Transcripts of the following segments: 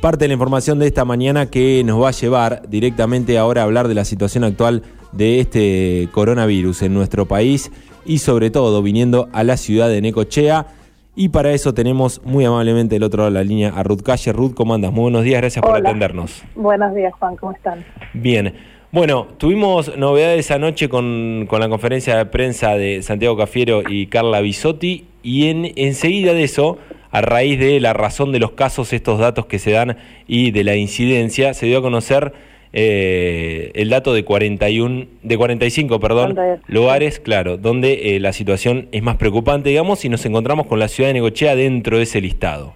parte de la información de esta mañana que nos va a llevar directamente ahora a hablar de la situación actual de este coronavirus en nuestro país y sobre todo viniendo a la ciudad de Necochea. Y para eso tenemos muy amablemente del otro lado de la línea a Ruth Calle. Ruth, ¿cómo andas? Muy buenos días, gracias por atendernos. Buenos días, Juan, ¿cómo están? Bien. Bueno, tuvimos novedades anoche con, con la conferencia de prensa de Santiago Cafiero y Carla Bisotti y en, enseguida de eso, a raíz de la razón de los casos, estos datos que se dan y de la incidencia, se dio a conocer eh, el dato de 41, de 45, perdón, lugares, claro, donde eh, la situación es más preocupante, digamos, y nos encontramos con la ciudad de Negochea dentro de ese listado.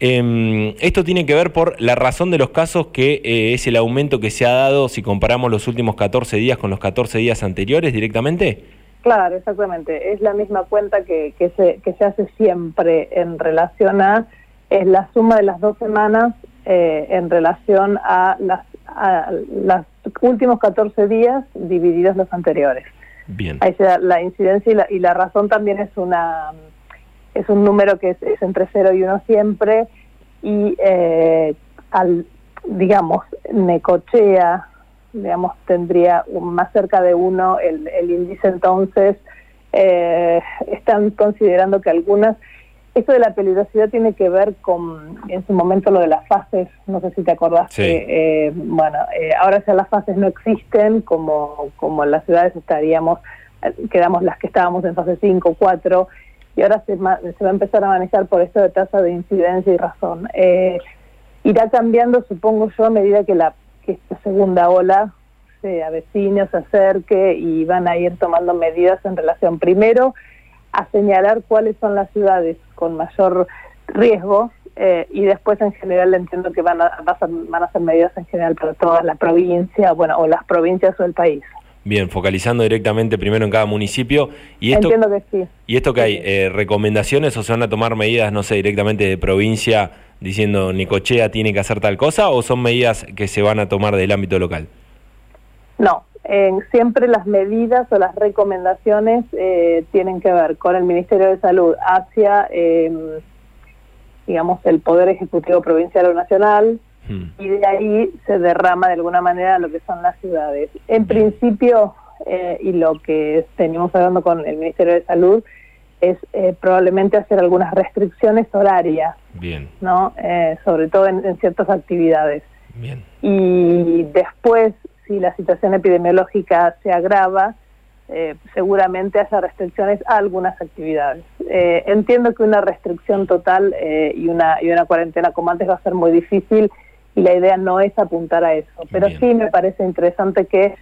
Em, esto tiene que ver por la razón de los casos que eh, es el aumento que se ha dado si comparamos los últimos 14 días con los 14 días anteriores directamente. Claro, exactamente. Es la misma cuenta que, que, se, que se hace siempre en relación a, es la suma de las dos semanas eh, en relación a las a últimos 14 días divididos los anteriores. Bien. Ahí se da la incidencia y la, y la razón también es una es un número que es, entre 0 y 1 siempre y eh, al, digamos, Necochea, digamos, tendría más cerca de 1 el, el, índice, entonces eh, están considerando que algunas, esto de la peligrosidad tiene que ver con, en su momento, lo de las fases, no sé si te acordás, eh, bueno, eh, ahora ya las fases no existen, como, como en las ciudades estaríamos, quedamos las que estábamos en fase 5, 4, y ahora se, va a empezar a manejar por esto de tasa de incidencia y razón. Eh, irá cambiando, supongo yo, a medida que, la, que esta segunda ola se avecine, se acerque y van a ir tomando medidas en relación primero a señalar cuáles son las ciudades con mayor riesgo eh, y después en general entiendo que van a, van a ser medidas en general para toda la provincia, bueno, o las provincias o el país. Bien, focalizando directamente primero en cada municipio. Y esto, Entiendo que sí. ¿Y esto que hay? Eh, ¿Recomendaciones o se van a tomar medidas, no sé, directamente de provincia diciendo Nicochea tiene que hacer tal cosa o son medidas que se van a tomar del ámbito local? No, siempre las medidas o las recomendaciones eh, tienen que ver con el Ministerio de Salud hacia, em, digamos, el Poder Ejecutivo Provincial o Nacional, Hmm. y de ahí se derrama de alguna manera lo que son las ciudades. En principio, eh, y lo que tenemos hablando con el Ministerio de Salud, es eh, probablemente hacer algunas restricciones horarias, Bien. ¿no? Eh, sobre todo en, ciertas actividades. Bien. Y después, si la situación epidemiológica se agrava, seguramente haya restricciones a algunas actividades. entiendo que una restricción total y, una, y una cuarentena como antes va a ser muy difícil y la idea no es apuntar a eso. Pero sí me parece interesante que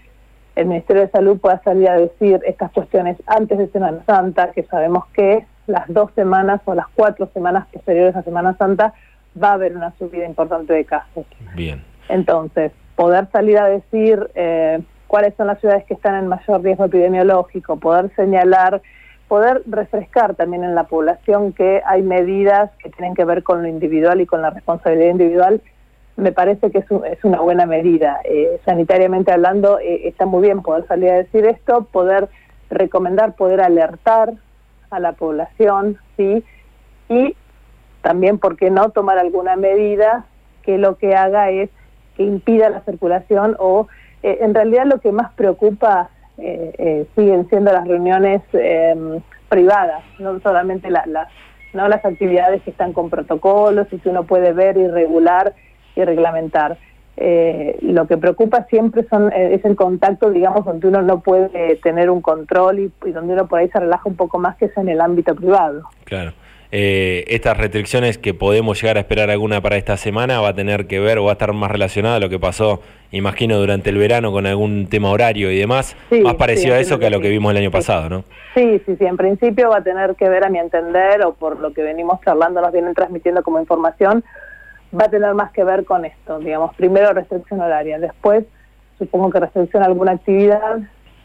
el Ministerio de Salud pueda salir a decir estas cuestiones antes de Semana Santa, que sabemos que las dos semanas o las cuatro semanas posteriores a Semana Santa va a haber una subida importante de casos. Bien. Entonces, poder salir a decir eh, cuáles son las ciudades que están en mayor riesgo epidemiológico, poder señalar, poder refrescar también en la población que hay medidas que tienen que ver con lo individual y con la responsabilidad individual me parece que es, una buena medida. Eh, sanitariamente hablando, eh, está muy bien poder salir a decir esto, poder recomendar, poder alertar a la población, ¿sí? Y también, ¿por qué no tomar alguna medida que lo que haga es que impida la circulación o eh, en realidad lo que más preocupa siguen siendo las reuniones em, privadas, no solamente las, no las actividades que están con protocolos y que uno puede ver y regular y reglamentar. Eh, lo que preocupa siempre son eh, es el contacto, digamos, donde uno no puede tener un control y, donde uno por ahí se relaja un poco más, que es en el ámbito privado. Claro. Eh, estas restricciones que podemos llegar a esperar alguna para esta semana va a tener que ver o va a estar más relacionada a lo que pasó, imagino, durante el verano con algún tema horario y demás, más parecido a eso que a lo que vimos el año pasado, ¿no? Sí, sí, sí, en principio va a tener que ver, a mi entender, o por lo que venimos charlando, nos vienen transmitiendo como información, va a tener más que ver con esto, digamos, primero restricción horaria, después supongo que restricción a alguna actividad,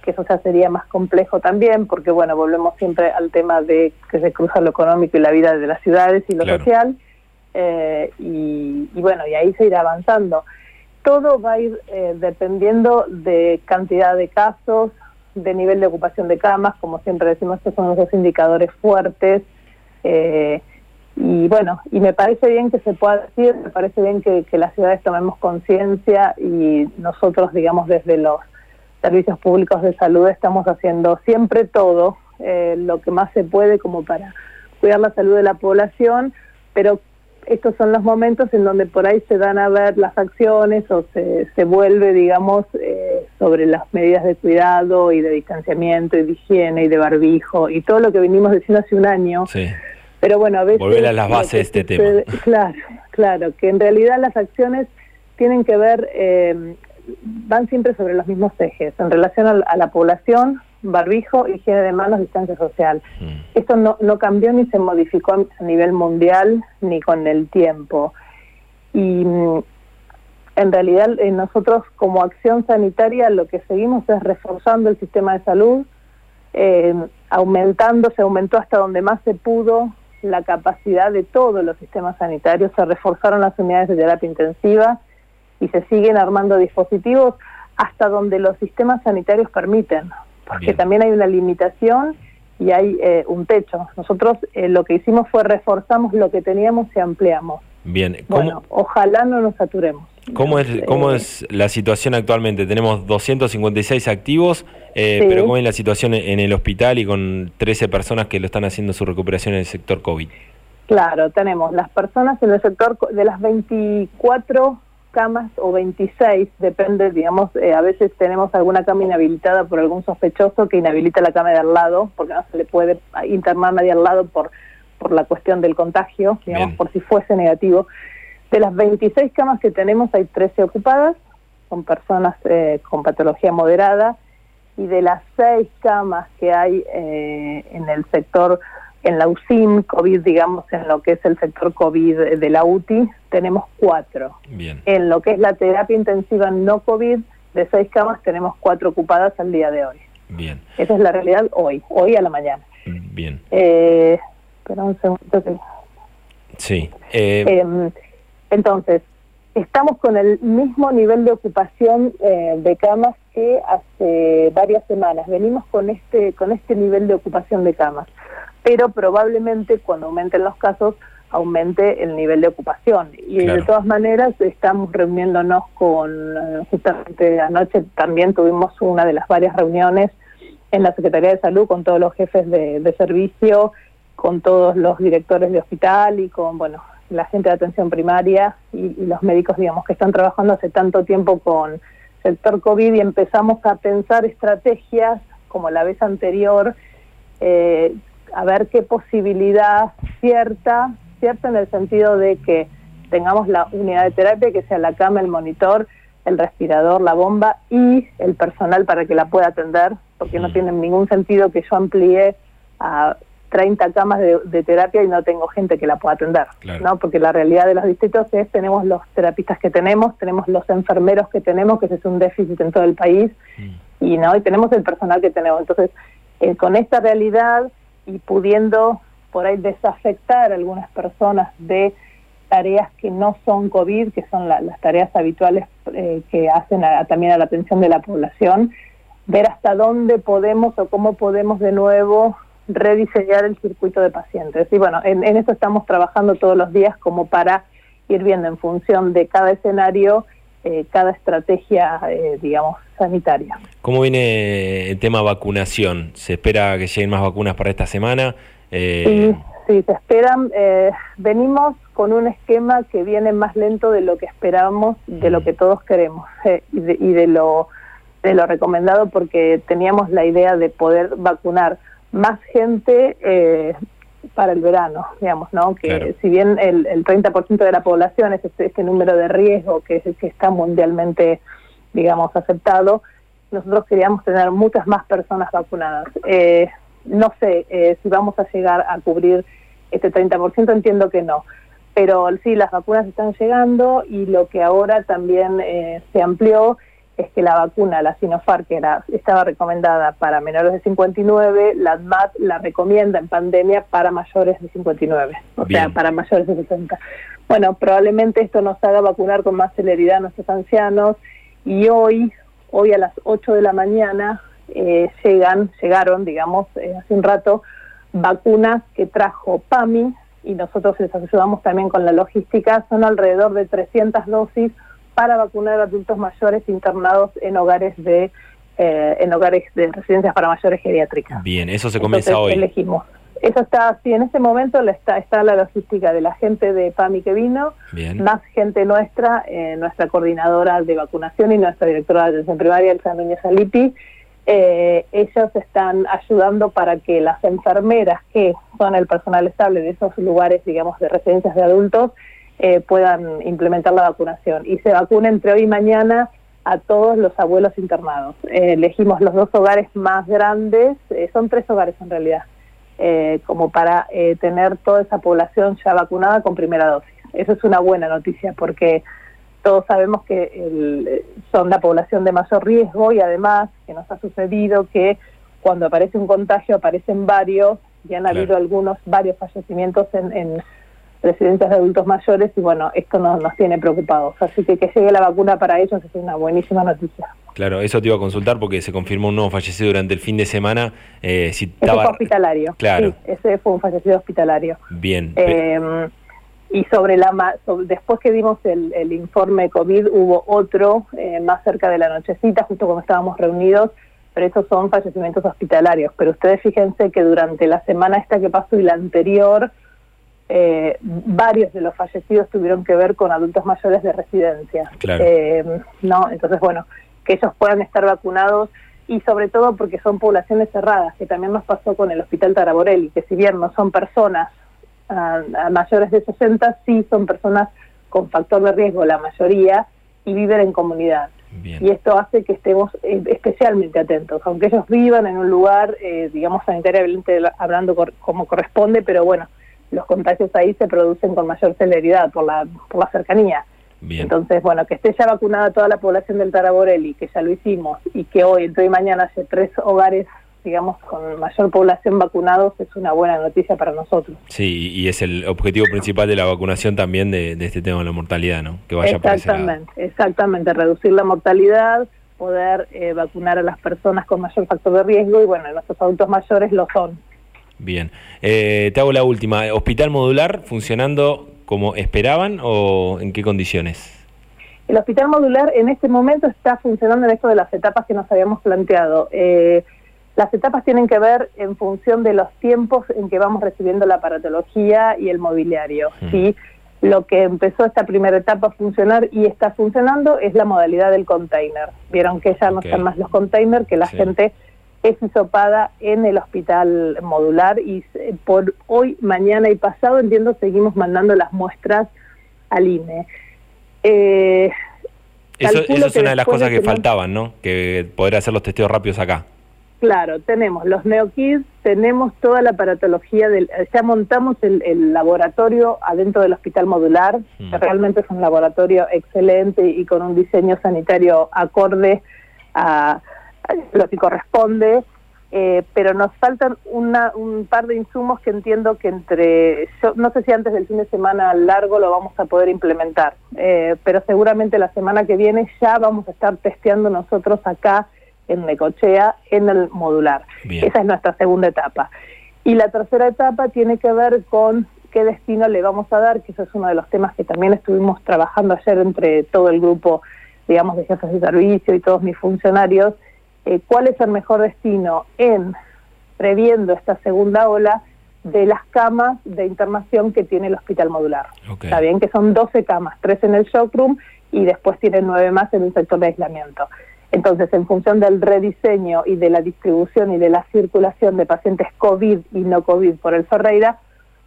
que eso ya sería más complejo también, porque bueno, volvemos siempre al tema de que se cruza lo económico y la vida de las ciudades y lo social, eh, y, bueno, y ahí se irá avanzando. Todo va a ir eh, dependiendo de cantidad de casos, de nivel de ocupación de camas, como siempre decimos, estos son los dos indicadores fuertes. Eh, y bueno, y me parece bien que se pueda decir, me parece bien que, las ciudades tomemos conciencia y nosotros, digamos, desde los servicios públicos de salud estamos haciendo siempre todo eh, lo que más se puede como para cuidar la salud de la población, pero estos son los momentos en donde por ahí se dan a ver las acciones o se, se vuelve, digamos, eh, sobre las medidas de cuidado y de distanciamiento y de higiene y de barbijo y todo lo que venimos diciendo hace un año. Sí. Pero bueno, a veces... Volver a las bases de este tema. Claro, claro, que en realidad las acciones tienen que ver, eh, van siempre sobre los mismos ejes, en relación a, la población, barbijo, higiene de manos, distancia social. Mm. Esto no, no cambió ni se modificó a nivel mundial ni con el tiempo. Y mm, en realidad eh, nosotros como acción sanitaria lo que seguimos es reforzando el sistema de salud, eh, aumentando, se aumentó hasta donde más se pudo la capacidad de todos los sistemas sanitarios, se reforzaron las unidades de terapia intensiva y se siguen armando dispositivos hasta donde los sistemas sanitarios permiten, porque también hay una limitación y hay eh, un techo. Nosotros eh, lo que hicimos fue reforzamos lo que teníamos y ampliamos. Bien, bueno, ojalá no nos saturemos. ¿Cómo es, cómo es la situación actualmente? Tenemos 256 activos, eh, pero ¿cómo es la situación en el hospital y con 13 personas que lo están haciendo su recuperación en el sector COVID? Claro, tenemos las personas en el sector de las 24 camas o 26, depende, digamos, eh, a veces tenemos alguna cama inhabilitada por algún sospechoso que inhabilita la cama de al lado, porque no se le puede internar nadie al lado por, por la cuestión del contagio, digamos, por si fuese negativo. De las 26 camas que tenemos hay 13 ocupadas, con personas eh, con patología moderada, y de las 6 camas que hay eh, en el sector, en la UCIM, COVID, digamos, en lo que es el sector COVID de la UTI, tenemos 4. Bien. En lo que es la terapia intensiva no COVID, de 6 camas tenemos 4 ocupadas al día de hoy. Bien. Esa es la realidad hoy, hoy a la mañana. Bien. Eh, espera un segundo que... Sí. Eh, em, entonces, estamos con el mismo nivel de ocupación eh, de camas que hace varias semanas. Venimos con este, con este nivel de ocupación de camas, pero probablemente cuando aumenten los casos aumente el nivel de ocupación. Y de todas maneras estamos reuniéndonos con, eh, justamente anoche también tuvimos una de las varias reuniones en la Secretaría de Salud con todos los jefes de, de servicio, con todos los directores de hospital y con, bueno, la gente de atención primaria y, los médicos, digamos, que están trabajando hace tanto tiempo con sector COVID y empezamos a pensar estrategias como la vez anterior, eh, a ver qué posibilidad cierta, cierta en el sentido de que tengamos la unidad de terapia, que sea la cama, el monitor, el respirador, la bomba y el personal para que la pueda atender, porque no mm. tiene ningún sentido que yo amplíe a 30 camas de, terapia y no tengo gente que la pueda atender, ¿no? Porque la realidad de los distritos es tenemos los terapistas que tenemos, tenemos los enfermeros que tenemos, que ese es un déficit en todo el país, mm. y no y tenemos el personal que tenemos. Entonces, eh, con esta realidad y pudiendo por ahí desafectar a algunas personas de tareas que no son COVID, que son las tareas habituales eh, que hacen también a la atención de la población, ver hasta dónde podemos o cómo podemos de nuevo rediseñar el circuito de pacientes. Y bueno, en, eso estamos trabajando todos los días como para ir viendo en función de cada escenario eh, cada estrategia, eh, digamos, sanitaria. ¿Cómo viene el tema vacunación? ¿Se espera que lleguen más vacunas para esta semana? Eh... Sí, sí, se esperan. Eh, venimos con un esquema que viene más lento de lo que esperábamos, de lo que todos queremos y, de, y de lo de lo recomendado porque teníamos la idea de poder vacunar más gente eh, para el verano, digamos, ¿no? Que si bien el, el 30% de la población es este, este, número de riesgo que, que está mundialmente, digamos, aceptado, nosotros queríamos tener muchas más personas vacunadas. Eh, no sé eh, si vamos a llegar a cubrir este 30%, entiendo que no. Pero sí, las vacunas están llegando y lo que ahora también eh, se amplió es que la vacuna, la Sinopharm, que era, estaba recomendada para menores de 59, la ADMAT la recomienda en pandemia para mayores de 59, o sea, para mayores de 60. Bueno, probablemente esto nos haga vacunar con más celeridad a nuestros ancianos y hoy, hoy a las 8 de la mañana, eh, llegan, llegaron, digamos, eh, hace un rato, vacunas que trajo PAMI, y nosotros les ayudamos también con la logística, son alrededor de 300 dosis para vacunar a adultos mayores internados en hogares de eh, en hogares de residencias para mayores geriátricas. Bien, eso se comienza hoy. Elegimos. Eso está así, en este momento está, está la logística de la gente de PAMI que vino, más gente nuestra, eh, nuestra coordinadora de vacunación y nuestra directora de atención primaria, Elsa Núñez Alipi, eh, ellos están ayudando para que las enfermeras que son el personal estable de esos lugares, digamos, de residencias de adultos, eh, puedan implementar la vacunación y se vacune entre hoy y mañana a todos los abuelos internados. Eh, elegimos los dos hogares más grandes, eh, son tres hogares en realidad, como para tener toda esa población ya vacunada con primera dosis. Eso es una buena noticia porque todos sabemos que son la población de mayor riesgo y además que nos ha sucedido que cuando aparece un contagio aparecen varios y han habido algunos, varios fallecimientos en residencias de adultos mayores y bueno, esto nos, nos tiene preocupados. Así que que llegue la vacuna para ellos es una buenísima noticia. Claro, eso te iba a consultar porque se confirmó un nuevo fallecido durante el fin de semana. Eh, si estaba... fue hospitalario. Claro. ese fue un fallecido hospitalario. Bien. Eh, y sobre la después que dimos el, el informe COVID hubo otro eh, más cerca de la nochecita, justo cuando estábamos reunidos, pero esos son fallecimientos hospitalarios. Pero ustedes fíjense que durante la semana esta que pasó y la anterior eh, varios de los fallecidos tuvieron que ver con adultos mayores de residencia. Eh, no, entonces bueno, que ellos puedan estar vacunados y sobre todo porque son poblaciones cerradas, que también nos pasó con el Hospital Taraborelli, que si bien no son personas mayores de 60, sí son personas con factor de riesgo, la mayoría, y viven en comunidad. Y esto hace que estemos eh, especialmente atentos, aunque ellos vivan en un lugar, digamos, sanitariamente hablando como corresponde, pero bueno, los contagios ahí se producen con mayor celeridad por la, por la cercanía. Entonces, bueno, que esté ya vacunada toda la población del Taraborelli, que ya lo hicimos, y que hoy, entre hoy y mañana, haya tres hogares, digamos, con mayor población vacunados, es una buena noticia para nosotros. Sí, y es el objetivo principal de la vacunación también de, este tema de la mortalidad, ¿no? Que vaya exactamente, exactamente, reducir la mortalidad, poder eh, vacunar a las personas con mayor factor de riesgo, y bueno, nuestros adultos mayores lo son. Bien. Eh, te hago la última. ¿Hospital modular funcionando como esperaban o en qué condiciones? El hospital modular en este momento está funcionando en esto de las etapas que nos habíamos planteado. Eh, las etapas tienen que ver en función de los tiempos en que vamos recibiendo la aparatología y el mobiliario. ¿sí? Lo que empezó esta primera etapa a funcionar y está funcionando es la modalidad del container. Vieron que ya no están más los containers, que la gente es hisopada en el hospital modular y por hoy, mañana y pasado, entiendo, seguimos mandando las muestras al INE. Eh, eso, es una de las cosas que faltaban, ¿no? Que poder hacer los testeos rápidos acá. Claro, tenemos los NeoKids, tenemos toda la aparatología, del, ya montamos el, laboratorio adentro del hospital modular, mm. realmente es un laboratorio excelente y con un diseño sanitario acorde a, lo que corresponde, eh, pero nos faltan una, un par de insumos que entiendo que entre, yo no sé si antes del fin de semana largo lo vamos a poder implementar, eh, pero seguramente la semana que viene ya vamos a estar testeando nosotros acá en Necochea en el modular. Esa es nuestra segunda etapa. Y la tercera etapa tiene que ver con qué destino le vamos a dar, que eso es uno de los temas que también estuvimos trabajando ayer entre todo el grupo, digamos, de jefes de servicio y todos mis funcionarios, eh, cuál es el mejor destino en previendo esta segunda ola de las camas de internación que tiene el hospital modular. Está bien que son 12 camas, 3 en el room y después tienen 9 más en el sector de aislamiento. Entonces, en función del rediseño y de la distribución y de la circulación de pacientes COVID y no COVID por el Ferreira,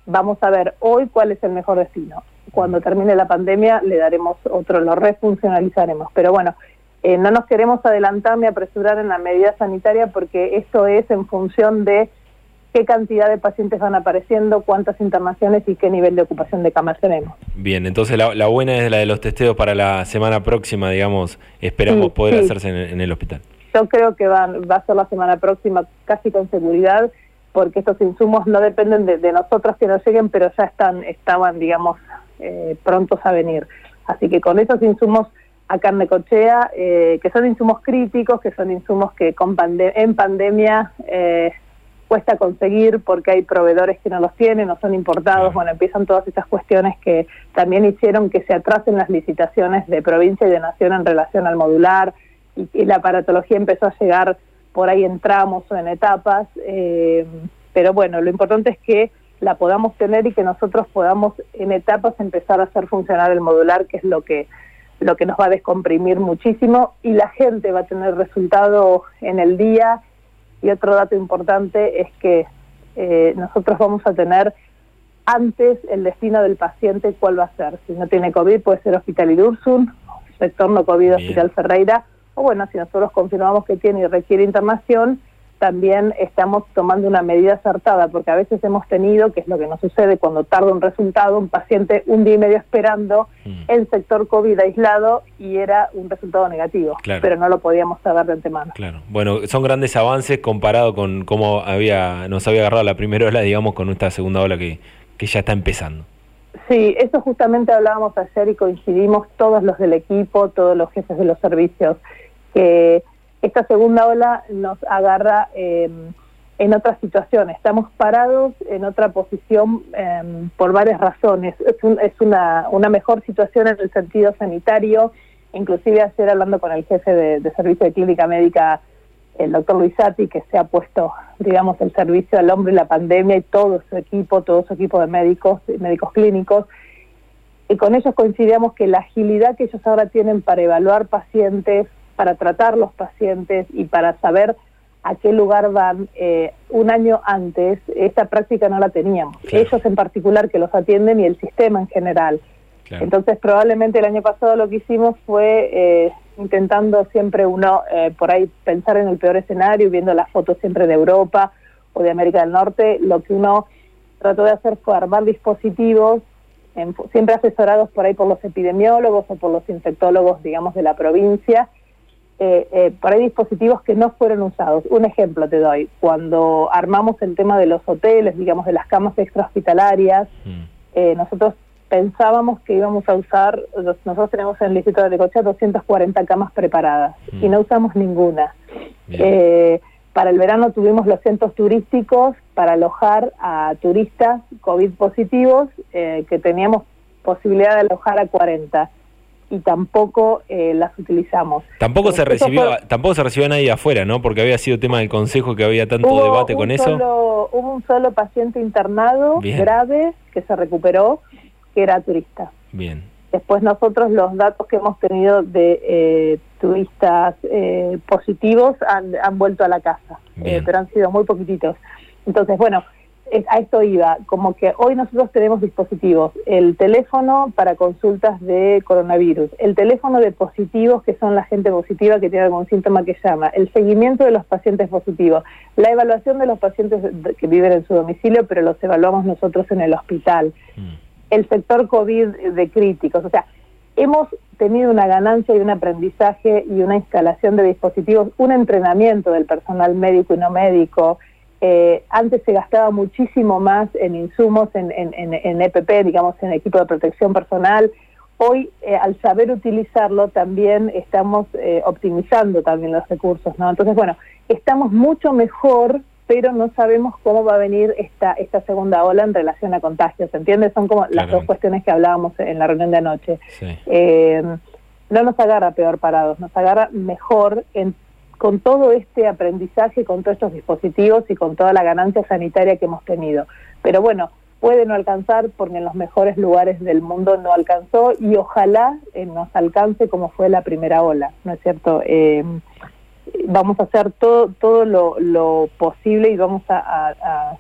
vamos a ver hoy cuál es el mejor destino. Cuando termine la pandemia le daremos otro, lo refuncionalizaremos. Pero bueno, eh, no nos queremos adelantar ni apresurar en la medida sanitaria porque esto es en función de qué cantidad de pacientes van apareciendo, cuántas internaciones y qué nivel de ocupación de camas tenemos. Bien, entonces la, buena es la de los testeos para la semana próxima, digamos, esperamos poder hacerse en, el hospital. Yo creo que va a ser la semana próxima casi con seguridad, porque estos insumos no dependen de, nosotros que nos lleguen, pero ya están, estaban, digamos, eh, prontos a venir. Así que con esos insumos a carne cochea, eh, que son insumos críticos, que son insumos que con en pandemia eh, cuesta conseguir porque hay proveedores que no los tienen, no son importados, bueno, empiezan todas estas cuestiones que también hicieron que se atrasen las licitaciones de provincia y de nación en relación al modular y, la aparatología empezó a llegar por ahí en tramos o en etapas, eh, pero bueno, lo importante es que la podamos tener y que nosotros podamos en etapas empezar a hacer funcionar el modular, que es lo que lo que nos va a descomprimir muchísimo y la gente va a tener resultado en el día. Y otro dato importante es que eh, nosotros vamos a tener antes el destino del paciente cuál va a ser. Si no tiene COVID puede ser Hospital Idursun, sector no COVID Hospital Ferreira, o bueno, si nosotros confirmamos que tiene y requiere internación, también estamos tomando una medida acertada, porque a veces hemos tenido, que es lo que nos sucede cuando tarda un resultado, un paciente un día y medio esperando mm. el sector COVID aislado y era un resultado negativo, pero no lo podíamos saber de antemano. Claro, bueno, son grandes avances comparado con cómo había, nos había agarrado la primera ola, digamos, con esta segunda ola que, que ya está empezando. Sí, eso justamente hablábamos ayer y coincidimos todos los del equipo, todos los jefes de los servicios, que esta segunda ola nos agarra eh, en otra situación. Estamos parados en otra posición em, por varias razones. Es, una, mejor situación en el sentido sanitario. Inclusive ayer hablando con el jefe de, servicio de clínica médica, el doctor Luisati, que se ha puesto, digamos, el servicio al hombre la pandemia y todo su equipo, todo su equipo de médicos, médicos clínicos. Y con ellos coincidíamos que la agilidad que ellos ahora tienen para evaluar pacientes, para tratar los pacientes y para saber a qué lugar van eh, un año antes, esta práctica no la teníamos. Ellos en particular que los atienden y el sistema en general. Entonces probablemente el año pasado lo que hicimos fue eh, intentando siempre uno eh, por ahí pensar en el peor escenario, viendo las fotos siempre de Europa o de América del Norte, lo que uno trató de hacer fue armar dispositivos siempre asesorados por ahí por los epidemiólogos o por los infectólogos, digamos, de la provincia, eh, eh, por ahí dispositivos que no fueron usados. Un ejemplo te doy, cuando armamos el tema de los hoteles, digamos, de las camas extrahospitalarias, mm. eh, nosotros pensábamos que íbamos a usar, nosotros tenemos en el Distrito de Necochea 240 camas preparadas y no mm. usamos ninguna. Eh, para el verano tuvimos los centros turísticos para alojar a turistas COVID positivos que teníamos posibilidad de alojar a 40 y tampoco eh, las utilizamos. Tampoco se recibió, tampoco se recibió a nadie afuera, ¿no? Porque había sido tema del consejo que había tanto debate con eso. hubo un solo paciente internado grave que se recuperó, que era turista. Bien. Después nosotros los datos que hemos tenido de eh, turistas eh, positivos han, han, vuelto a la casa, pero han sido muy poquititos. Entonces, bueno, a esto iba, como que hoy nosotros tenemos dispositivos, el teléfono para consultas de coronavirus, el teléfono de positivos, que son la gente positiva que tiene algún síntoma que llama, el seguimiento de los pacientes positivos, la evaluación de los pacientes que viven en su domicilio, pero los evaluamos nosotros en el hospital, mm. el sector COVID de críticos, o sea, hemos tenido una ganancia y un aprendizaje y una instalación de dispositivos, un entrenamiento del personal médico y no médico, eh, antes se gastaba muchísimo más en insumos, en, en, EPP, e digamos, en equipo de protección personal. Hoy, eh, al saber utilizarlo, también estamos eh, optimizando también los recursos, ¿no? Entonces, bueno, estamos mucho mejor, pero no sabemos cómo va a venir esta, esta segunda ola en relación a contagios, ¿entiendes? Son como las dos cuestiones que hablábamos en la reunión de anoche. no nos agarra peor parados, nos agarra mejor en con todo este aprendizaje, con todos estos dispositivos y con toda la ganancia sanitaria que hemos tenido. Pero bueno, puede no alcanzar porque en los mejores lugares del mundo no alcanzó y ojalá eh, nos alcance como fue la primera ola, ¿no es cierto? Eh, vamos a hacer todo, todo lo, posible y vamos a,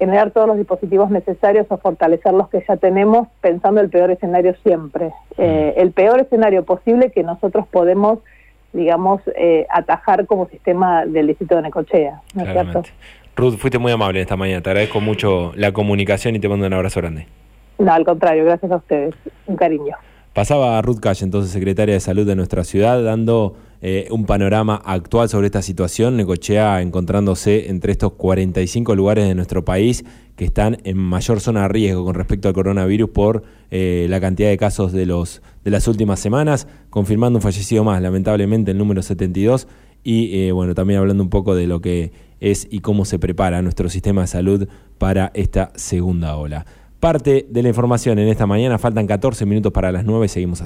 generar todos los dispositivos necesarios a fortalecer los que ya tenemos, pensando el peor escenario siempre. Eh, el peor escenario posible que nosotros podemos digamos, eh, atajar como sistema del distrito de Necochea. ¿no es cierto? Ruth, fuiste muy amable esta mañana, te agradezco mucho la comunicación y te mando un abrazo grande. No, al contrario, gracias a ustedes, un cariño. Pasaba Ruth Calle, entonces secretaria de Salud de nuestra ciudad, dando eh, un panorama actual sobre esta situación. Necochea encontrándose entre estos 45 lugares de nuestro país que están en mayor zona de riesgo con respecto al coronavirus por eh, la cantidad de casos de, los, de las últimas semanas, confirmando un fallecido más, lamentablemente el número 72, y bueno, también hablando un poco de lo que es y cómo se prepara nuestro sistema de salud para esta segunda ola. Parte de la información en esta mañana, faltan 14 minutos para las 9, seguimos así.